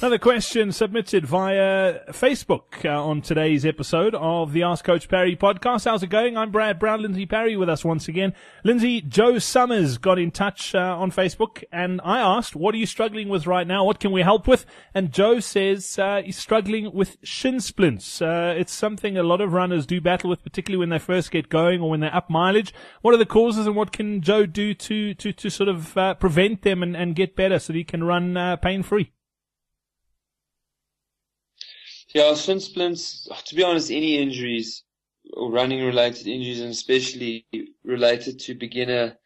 Another question submitted via Facebook uh, on today's episode of the Ask Coach Parry podcast. How's it going? I'm Brad Brown, Lindsey Parry with us once again. Lindsey, Joe Summers got in touch uh, on Facebook and I asked, what are you struggling with right now? What can we help with? And Joe says uh, he's struggling with shin splints. Uh, it's something a lot of runners do battle with, particularly when they first get going or when they're up mileage. What are the causes and what can Joe do to, to, to sort of uh, prevent them and, and get better so that he can run uh, pain free? Yeah, shin splints, to be honest, any injuries or running related injuries and especially related to beginner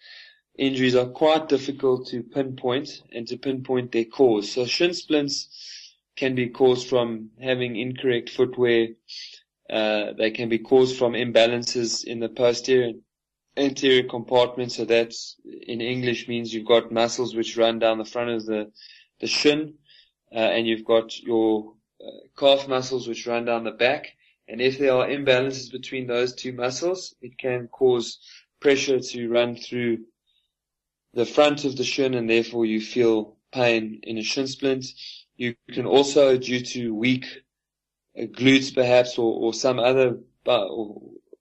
injuries are quite difficult to pinpoint and to pinpoint their cause. So shin splints can be caused from having incorrect footwear. Uh, they can be caused from imbalances in the posterior anterior compartment. So that's in English means you've got muscles which run down the front of the, the shin, uh, and you've got your calf muscles which run down the back. And if there are imbalances between those two muscles, it can cause pressure to run through the front of the shin and therefore you feel pain in a shin splint. You can also, due to weak uh, glutes perhaps or, or some other, or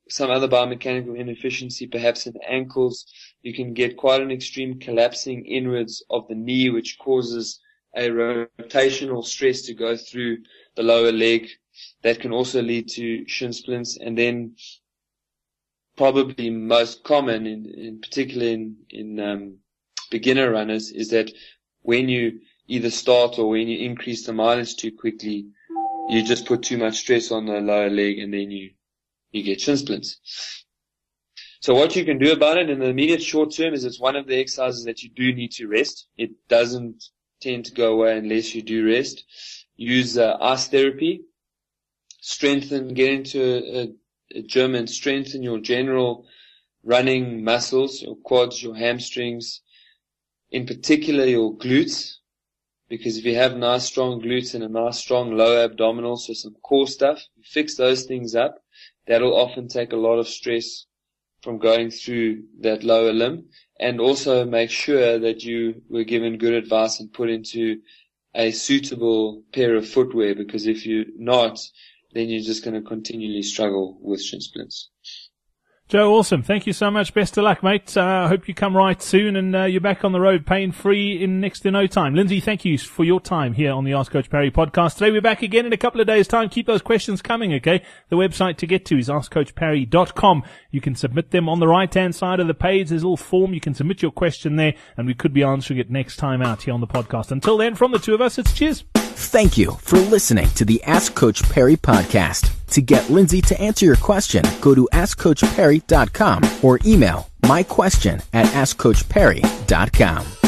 some other biomechanical inefficiency, perhaps in the ankles, you can get quite an extreme collapsing inwards of the knee, which causes a rotational stress to go through the lower leg. That can also lead to shin splints. And then probably most common in, in particular in, in um, beginner runners is that when you either start or when you increase the mileage too quickly, you just put too much stress on the lower leg and then you, you get shin splints. So what you can do about it in the immediate short term is it's one of the exercises that you do need to rest. It doesn't tend to go away unless you do rest. Use uh, ice therapy. Strengthen, get into a, a gym and strengthen your general running muscles, your quads, your hamstrings, in particular your glutes. Because if you have nice strong glutes and a nice strong lower abdominal, so some core stuff, fix those things up. That'll often take a lot of stress from going through that lower limb and also make sure that you were given good advice and put into a suitable pair of footwear because if you're not, then you're just going to continually struggle with shin splints. Joe, awesome. Thank you so much. Best of luck, mate. I uh, hope you come right soon and uh, you're back on the road pain free in next to no time. Lindsey, thank you for your time here on the Ask Coach Parry podcast. Today we're back again in a couple of days time. Keep those questions coming, okay? The website to get to is askcoachparry.com. You can submit them on the right hand side of the page. There's a little form. You can submit your question there and we could be answering it next time out here on the podcast. Until then, from the two of us, it's cheers. Thank you for listening to the Ask Coach Parry podcast. To get Lindsey to answer your question, go to AskCoachParry.com or email my question at AskCoachParry.com.